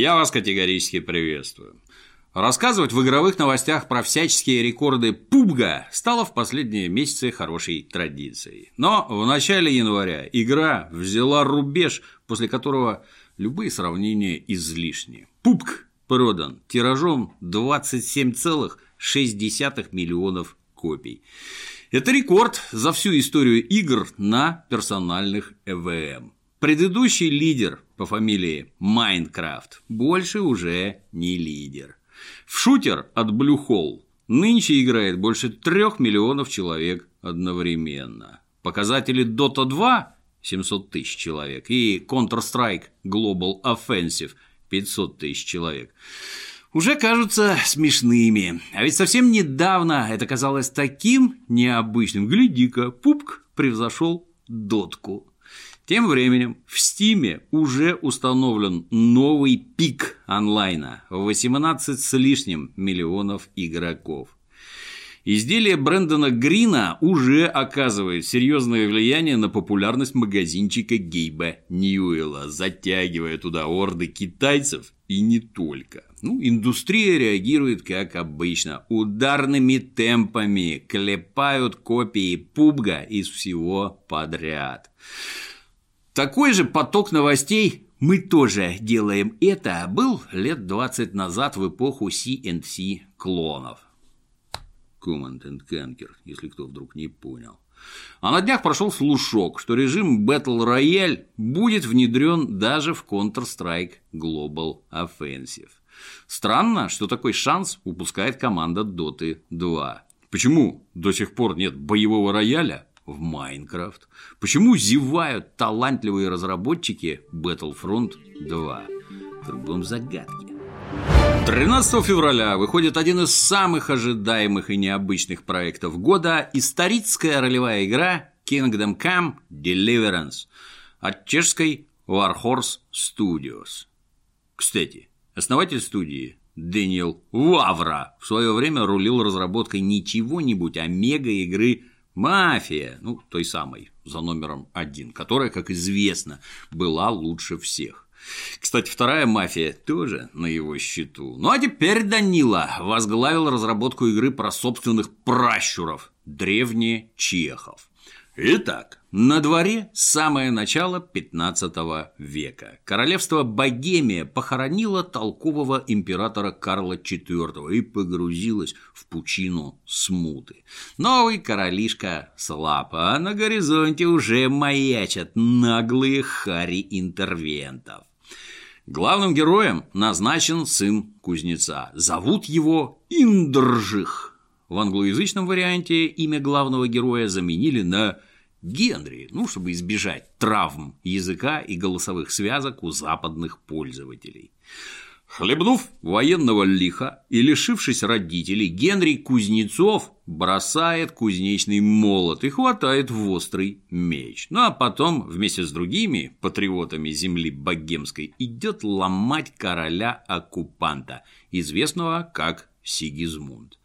Я вас категорически приветствую. Рассказывать в игровых новостях про всяческие рекорды пубга стало в последние месяцы хорошей традицией. Но в начале января игра взяла рубеж, после которого любые сравнения излишни. Пубг продан тиражом 27,6 миллионов копий. Это рекорд за всю историю игр на персональных ЭВМ. Предыдущий лидер по фамилии Майнкрафт больше уже не лидер. В шутер от Blue Hole нынче играет больше трех миллионов человек одновременно. Показатели Dota 2 – 700 тысяч человек и Counter-Strike Global Offensive – 500 тысяч человек уже кажутся смешными. А ведь совсем недавно это казалось таким необычным. Гляди-ка, пупк превзошел дотку. Тем временем в Стиме уже установлен новый пик онлайна – 18 с лишним миллионов игроков. Изделие Брэндона Грина уже оказывает серьезное влияние на популярность магазинчика Гейба Ньюэлла, затягивая туда орды китайцев и не только. Ну, индустрия реагирует как обычно, ударными темпами клепают копии пубга из всего подряд. Такой же поток новостей мы тоже делаем это был лет 20 назад в эпоху CNC клонов. Command and Conquer, если кто вдруг не понял. А на днях прошел слушок, что режим Battle Royale будет внедрен даже в Counter-Strike Global Offensive. Странно, что такой шанс упускает команда Dota 2. Почему до сих пор нет боевого рояля в Майнкрафт? Почему зевают талантливые разработчики Battlefront 2? Кругом загадки. 13 февраля выходит один из самых ожидаемых и необычных проектов года – историческая ролевая игра Kingdom Come Deliverance от чешской Warhorse Studios. Кстати, основатель студии Дэниел Вавра в свое время рулил разработкой не чего-нибудь, а мега-игры «Мафия», ну, той самой, за номером один, которая, как известно, была лучше всех. Кстати, вторая мафия тоже на его счету. Ну а теперь Данила возглавил разработку игры про собственных пращуров – древние чехов. Итак, на дворе самое начало 15 века. Королевство Богемия похоронило толкового императора Карла IV и погрузилось в пучину смуты. Новый королишка слаб, а на горизонте уже маячат наглые хари интервентов. Главным героем назначен сын кузнеца. Зовут его Индржих. В англоязычном варианте имя главного героя заменили на Генри, ну, чтобы избежать травм языка и голосовых связок у западных пользователей. Хлебнув военного лиха и лишившись родителей, Генри Кузнецов бросает кузнечный молот и хватает в острый меч. Ну а потом вместе с другими патриотами земли богемской идет ломать короля-оккупанта, известного как Сигизмунд.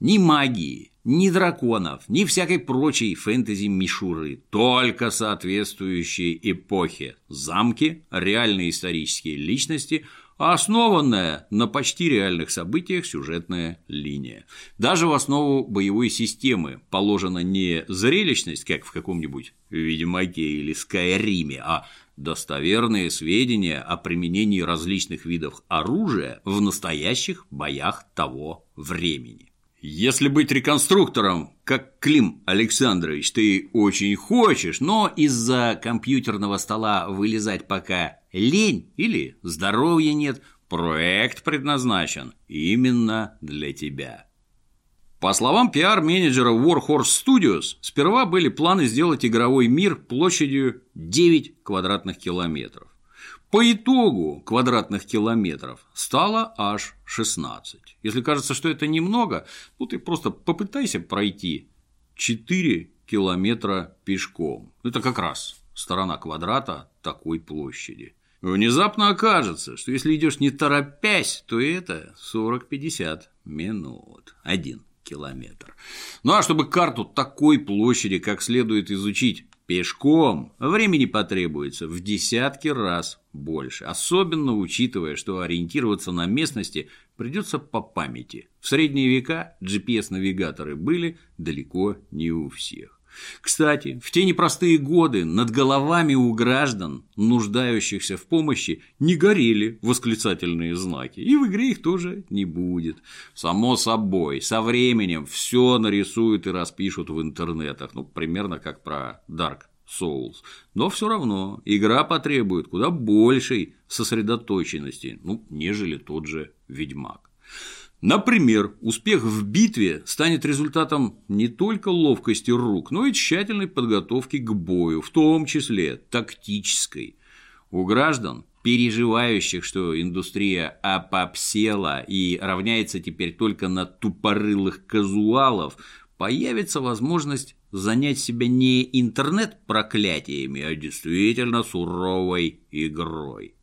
Ни магии, ни драконов, ни всякой прочей фэнтези-мишуры, только соответствующие эпохе замки, реальные исторические личности – основанная на почти реальных событиях сюжетная линия. Даже в основу боевой системы положена не зрелищность, как в каком-нибудь Ведьмаке или Скайриме, а достоверные сведения о применении различных видов оружия в настоящих боях того времени. Если быть реконструктором, как Клим Александрович, ты очень хочешь, но из-за компьютерного стола вылезать пока лень или здоровья нет, проект предназначен именно для тебя. По словам пиар-менеджера Warhorse Studios, сперва были планы сделать игровой мир площадью 9 квадратных километров. По итогу квадратных километров стало аж 16. Если кажется, что это немного, ну ты просто попытайся пройти 4 километра пешком. Это как раз сторона квадрата такой площади. Внезапно окажется, что если идешь не торопясь, то это 40-50 минут. Один километр. Ну а чтобы карту такой площади как следует изучить пешком, времени потребуется в десятки раз больше, особенно учитывая, что ориентироваться на местности придется по памяти. В средние века GPS-навигаторы были далеко не у всех. Кстати, в те непростые годы над головами у граждан, нуждающихся в помощи, не горели восклицательные знаки, и в игре их тоже не будет. Само собой, со временем все нарисуют и распишут в интернетах, ну, примерно как про Dark Souls. Но все равно игра потребует куда большей сосредоточенности, ну, нежели тот же Ведьмак. Например, успех в битве станет результатом не только ловкости рук, но и тщательной подготовки к бою, в том числе тактической. У граждан, переживающих, что индустрия опопсела и равняется теперь только на тупорылых казуалов, появится возможность занять себя не интернет-проклятиями, а действительно суровой игрой.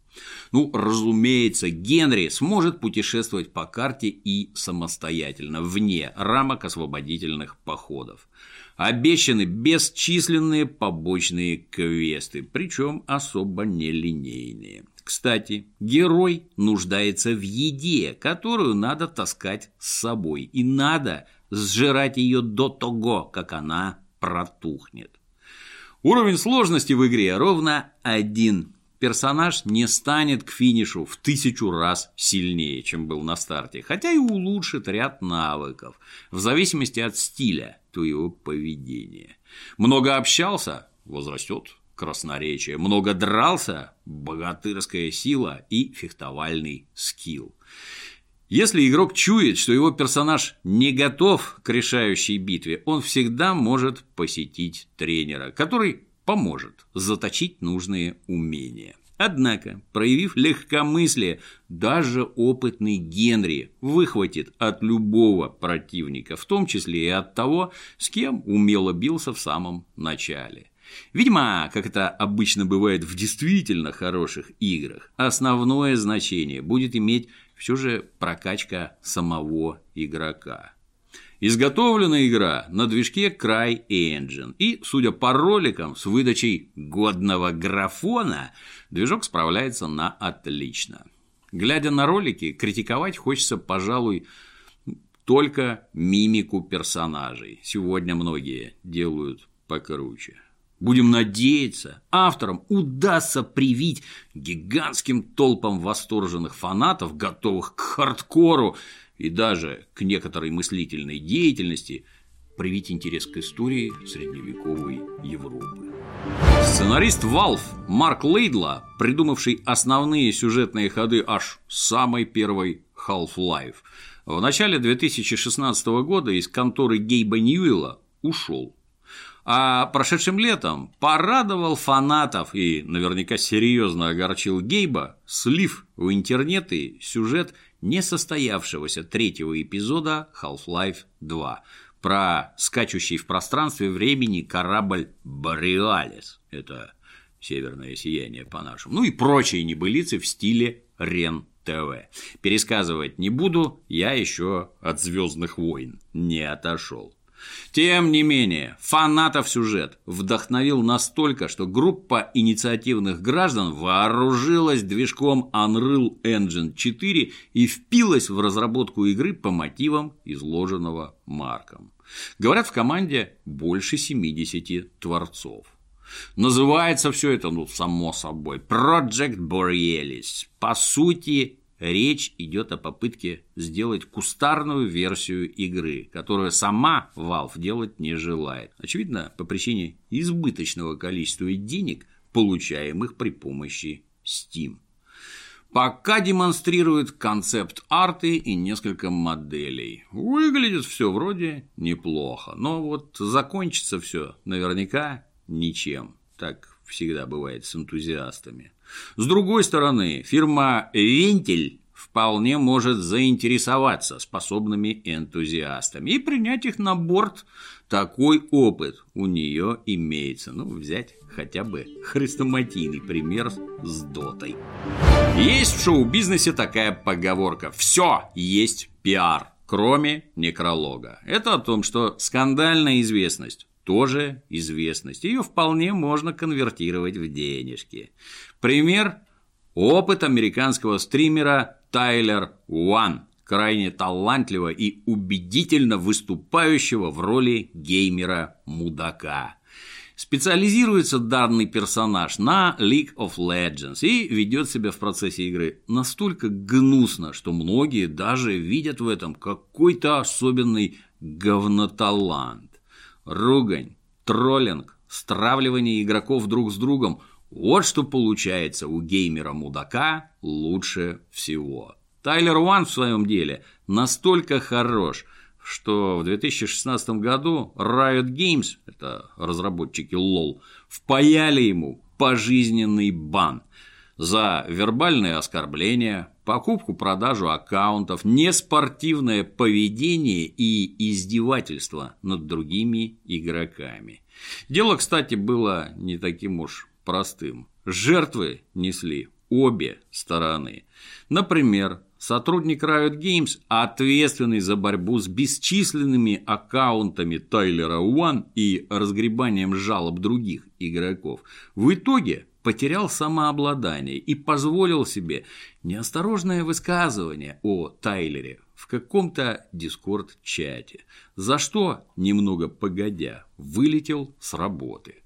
Ну, разумеется, Генри сможет путешествовать по карте и самостоятельно, вне рамок освободительных походов. Обещаны бесчисленные побочные квесты, причем особо нелинейные. Кстати, герой нуждается в еде, которую надо таскать с собой, и надо сжирать ее до того, как она протухнет. Уровень сложности в игре ровно один персонаж не станет к финишу в тысячу раз сильнее, чем был на старте, хотя и улучшит ряд навыков, в зависимости от стиля твоего поведения. Много общался – возрастет красноречие, много дрался – богатырская сила и фехтовальный скилл. Если игрок чует, что его персонаж не готов к решающей битве, он всегда может посетить тренера, который поможет заточить нужные умения. Однако, проявив легкомыслие, даже опытный Генри выхватит от любого противника, в том числе и от того, с кем умело бился в самом начале. Видимо, как это обычно бывает в действительно хороших играх, основное значение будет иметь все же прокачка самого игрока. Изготовлена игра на движке CryEngine, и, судя по роликам с выдачей годного графона, движок справляется на отлично. Глядя на ролики, критиковать хочется, пожалуй, только мимику персонажей. Сегодня многие делают покруче. Будем надеяться, авторам удастся привить гигантским толпам восторженных фанатов, готовых к хардкору, и даже к некоторой мыслительной деятельности привить интерес к истории средневековой Европы. Сценарист Valve Марк Лейдла, придумавший основные сюжетные ходы аж самой первой Half-Life, в начале 2016 года из конторы Гейба Ньюэлла ушел. А прошедшим летом порадовал фанатов и наверняка серьезно огорчил Гейба, слив в интернеты сюжет несостоявшегося третьего эпизода Half-Life 2 про скачущий в пространстве времени корабль Бореалис. Это северное сияние по-нашему. Ну и прочие небылицы в стиле Рен ТВ. Пересказывать не буду, я еще от Звездных войн не отошел. Тем не менее, фанатов сюжет вдохновил настолько, что группа инициативных граждан вооружилась движком Unreal Engine 4 и впилась в разработку игры по мотивам, изложенного Марком. Говорят, в команде больше 70 творцов. Называется все это, ну, само собой, Project Borealis. По сути, речь идет о попытке сделать кустарную версию игры, которую сама Valve делать не желает. Очевидно, по причине избыточного количества денег, получаемых при помощи Steam. Пока демонстрирует концепт арты и несколько моделей. Выглядит все вроде неплохо, но вот закончится все наверняка ничем. Так всегда бывает с энтузиастами. С другой стороны, фирма «Вентиль» вполне может заинтересоваться способными энтузиастами и принять их на борт. Такой опыт у нее имеется. Ну, взять хотя бы хрестоматийный пример с дотой. Есть в шоу-бизнесе такая поговорка «Все есть пиар», кроме некролога. Это о том, что скандальная известность тоже известность. Ее вполне можно конвертировать в денежки. Пример Опыт американского стримера Тайлер Уан, крайне талантливо и убедительно выступающего в роли геймера-мудака. Специализируется данный персонаж на League of Legends и ведет себя в процессе игры настолько гнусно, что многие даже видят в этом какой-то особенный говноталант. Ругань, троллинг, стравливание игроков друг с другом – вот что получается у геймера-мудака лучше всего. Тайлер Уан в своем деле настолько хорош, что в 2016 году Riot Games, это разработчики LoL, впаяли ему пожизненный бан за вербальные оскорбления, покупку-продажу аккаунтов, неспортивное поведение и издевательство над другими игроками. Дело, кстати, было не таким уж простым. Жертвы несли обе стороны. Например, сотрудник Riot Games, ответственный за борьбу с бесчисленными аккаунтами Тайлера Уан и разгребанием жалоб других игроков, в итоге потерял самообладание и позволил себе неосторожное высказывание о Тайлере в каком-то дискорд-чате, за что, немного погодя, вылетел с работы.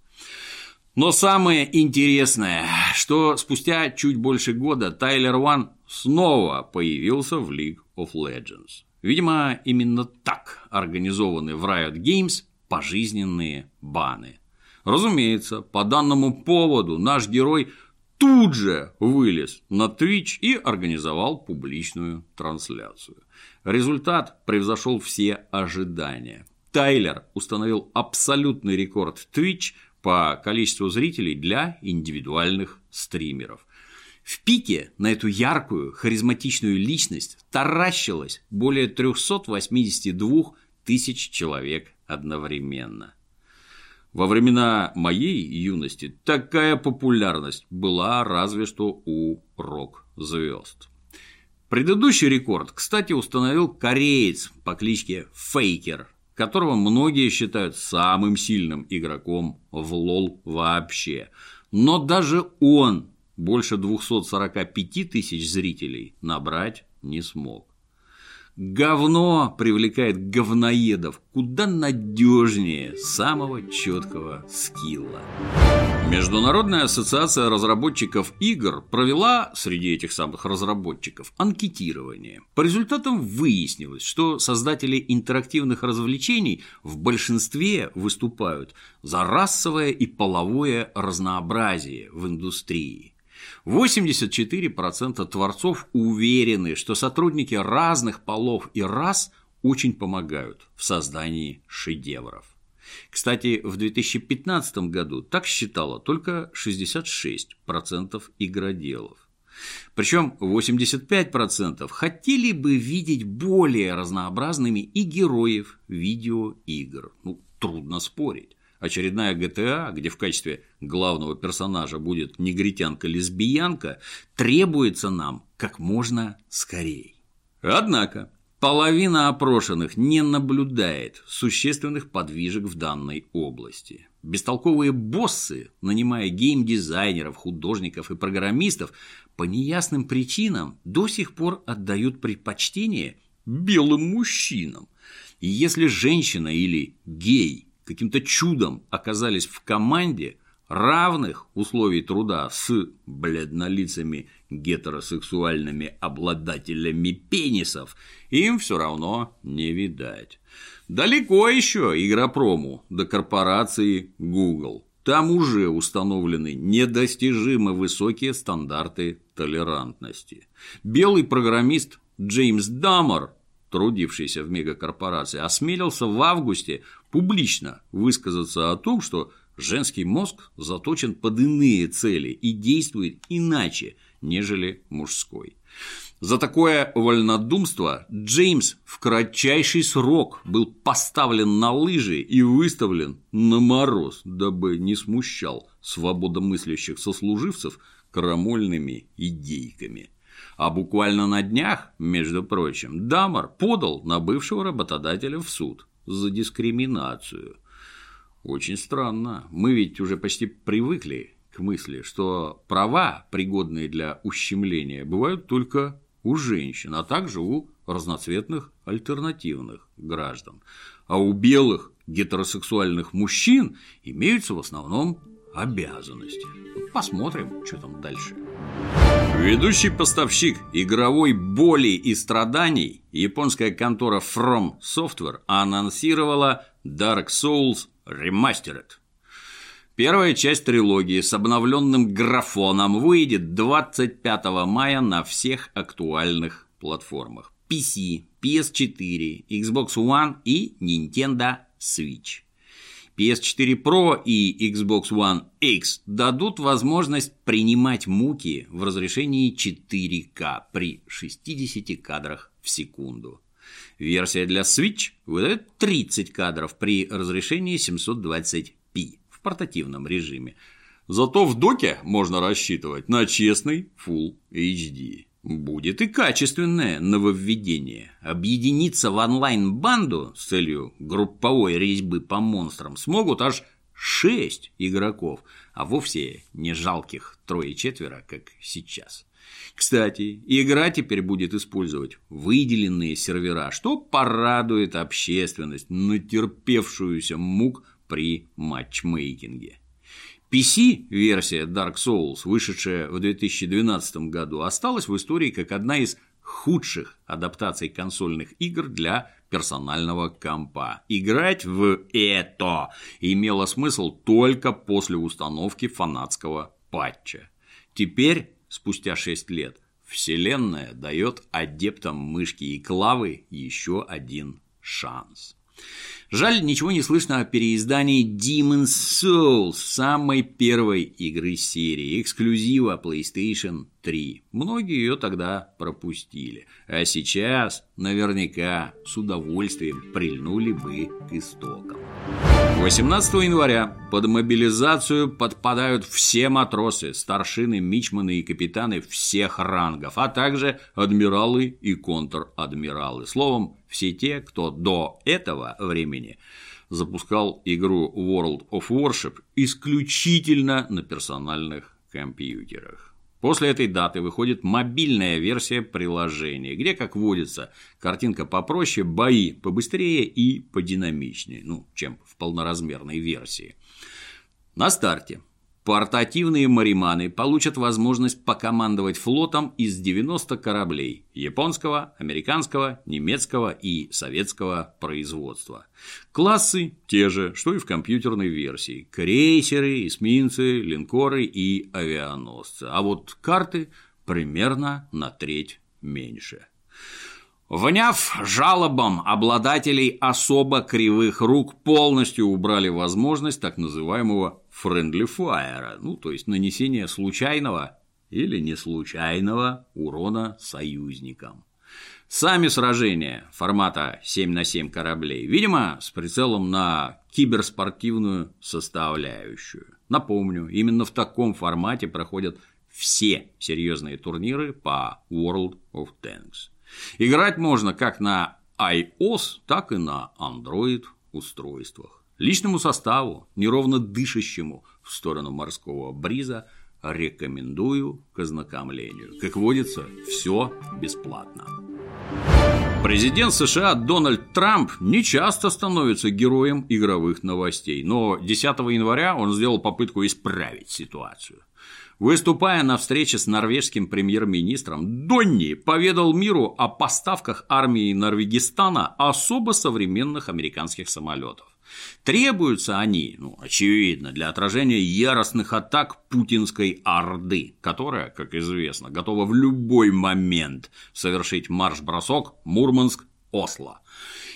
Но самое интересное, что спустя чуть больше года Тайлер Ван снова появился в League of Legends. Видимо, именно так организованы в Riot Games пожизненные баны. Разумеется, по данному поводу наш герой тут же вылез на Twitch и организовал публичную трансляцию. Результат превзошел все ожидания. Тайлер установил абсолютный рекорд Twitch – по количеству зрителей для индивидуальных стримеров. В пике на эту яркую, харизматичную личность таращилось более 382 тысяч человек одновременно. Во времена моей юности такая популярность была разве что у рок-звезд. Предыдущий рекорд, кстати, установил кореец по кличке Фейкер которого многие считают самым сильным игроком в лол вообще. Но даже он больше 245 тысяч зрителей набрать не смог. Говно привлекает говноедов куда надежнее самого четкого скилла. Международная ассоциация разработчиков игр провела среди этих самых разработчиков анкетирование. По результатам выяснилось, что создатели интерактивных развлечений в большинстве выступают за расовое и половое разнообразие в индустрии. 84% творцов уверены, что сотрудники разных полов и рас очень помогают в создании шедевров. Кстати, в 2015 году так считало только 66% игроделов. Причем 85% хотели бы видеть более разнообразными и героев видеоигр. Ну, трудно спорить очередная GTA, где в качестве главного персонажа будет негритянка-лесбиянка, требуется нам как можно скорее. Однако, половина опрошенных не наблюдает существенных подвижек в данной области. Бестолковые боссы, нанимая геймдизайнеров, художников и программистов, по неясным причинам до сих пор отдают предпочтение белым мужчинам. И если женщина или гей каким-то чудом оказались в команде равных условий труда с бледнолицами гетеросексуальными обладателями пенисов, им все равно не видать. Далеко еще игропрому до корпорации Google. Там уже установлены недостижимо высокие стандарты толерантности. Белый программист Джеймс Даммер трудившийся в мегакорпорации, осмелился в августе публично высказаться о том, что женский мозг заточен под иные цели и действует иначе, нежели мужской. За такое вольнодумство Джеймс в кратчайший срок был поставлен на лыжи и выставлен на мороз, дабы не смущал свободомыслящих сослуживцев крамольными идейками. А буквально на днях, между прочим, Дамар подал на бывшего работодателя в суд за дискриминацию. Очень странно. Мы ведь уже почти привыкли к мысли, что права, пригодные для ущемления, бывают только у женщин, а также у разноцветных альтернативных граждан. А у белых гетеросексуальных мужчин имеются в основном обязанности. Посмотрим, что там дальше. Ведущий поставщик игровой боли и страданий, японская контора From Software анонсировала Dark Souls Remastered. Первая часть трилогии с обновленным графоном выйдет 25 мая на всех актуальных платформах. PC, PS4, Xbox One и Nintendo Switch. PS4 Pro и Xbox One X дадут возможность принимать муки в разрешении 4К при 60 кадрах в секунду. Версия для Switch выдает 30 кадров при разрешении 720p в портативном режиме. Зато в доке можно рассчитывать на честный Full HD. Будет и качественное нововведение. Объединиться в онлайн-банду с целью групповой резьбы по монстрам смогут аж шесть игроков, а вовсе не жалких трое-четверо, как сейчас. Кстати, игра теперь будет использовать выделенные сервера, что порадует общественность, натерпевшуюся мук при матчмейкинге. PC-версия Dark Souls, вышедшая в 2012 году, осталась в истории как одна из худших адаптаций консольных игр для персонального компа. Играть в это имело смысл только после установки фанатского патча. Теперь, спустя 6 лет, Вселенная дает адептам мышки и клавы еще один шанс. Жаль, ничего не слышно о переиздании Demon's Souls, самой первой игры серии, эксклюзива PlayStation 3. Многие ее тогда пропустили, а сейчас наверняка с удовольствием прильнули бы к истокам. 18 января под мобилизацию подпадают все матросы, старшины, мичманы и капитаны всех рангов, а также адмиралы и контр-адмиралы. Словом, все те, кто до этого времени запускал игру World of Warship исключительно на персональных компьютерах. После этой даты выходит мобильная версия приложения, где, как водится, картинка попроще, бои побыстрее и подинамичнее, ну, чем в полноразмерной версии. На старте Портативные мариманы получат возможность покомандовать флотом из 90 кораблей японского, американского, немецкого и советского производства. Классы те же, что и в компьютерной версии. Крейсеры, эсминцы, линкоры и авианосцы. А вот карты примерно на треть меньше. Вняв жалобам обладателей особо кривых рук полностью убрали возможность так называемого friendly fire, ну, то есть нанесения случайного или неслучайного урона союзникам. Сами сражения формата 7 на 7 кораблей, видимо, с прицелом на киберспортивную составляющую. Напомню, именно в таком формате проходят все серьезные турниры по World of Tanks. Играть можно как на iOS, так и на Android устройствах. Личному составу, неровно дышащему в сторону морского бриза, рекомендую к ознакомлению. Как водится, все бесплатно. Президент США Дональд Трамп не часто становится героем игровых новостей, но 10 января он сделал попытку исправить ситуацию. Выступая на встрече с норвежским премьер-министром, Донни поведал миру о поставках армии Норвегистана особо современных американских самолетов. Требуются они, ну, очевидно, для отражения яростных атак путинской Орды, которая, как известно, готова в любой момент совершить марш-бросок Мурманск-Осло.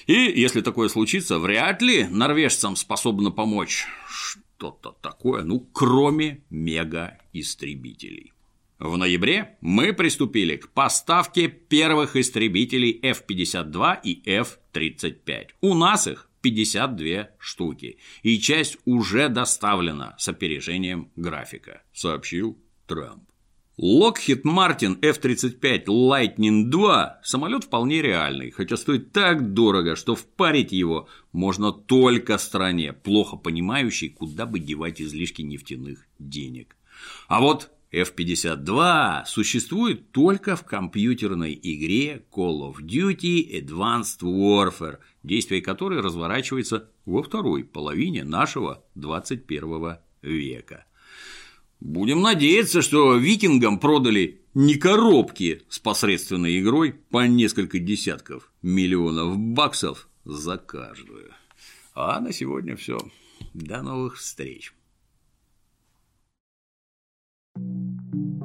И если такое случится, вряд ли норвежцам способно помочь что-то такое, ну, кроме мега-истребителей. В ноябре мы приступили к поставке первых истребителей F-52 и F-35. У нас их 52 штуки, и часть уже доставлена с опережением графика, сообщил Трамп. Lockheed Martin F-35 Lightning II – самолет вполне реальный, хотя стоит так дорого, что впарить его можно только стране, плохо понимающей, куда бы девать излишки нефтяных денег. А вот F-52 существует только в компьютерной игре Call of Duty Advanced Warfare, действие которой разворачивается во второй половине нашего 21 века. Будем надеяться, что викингам продали не коробки с посредственной игрой по несколько десятков миллионов баксов за каждую. А на сегодня все. До новых встреч. thank you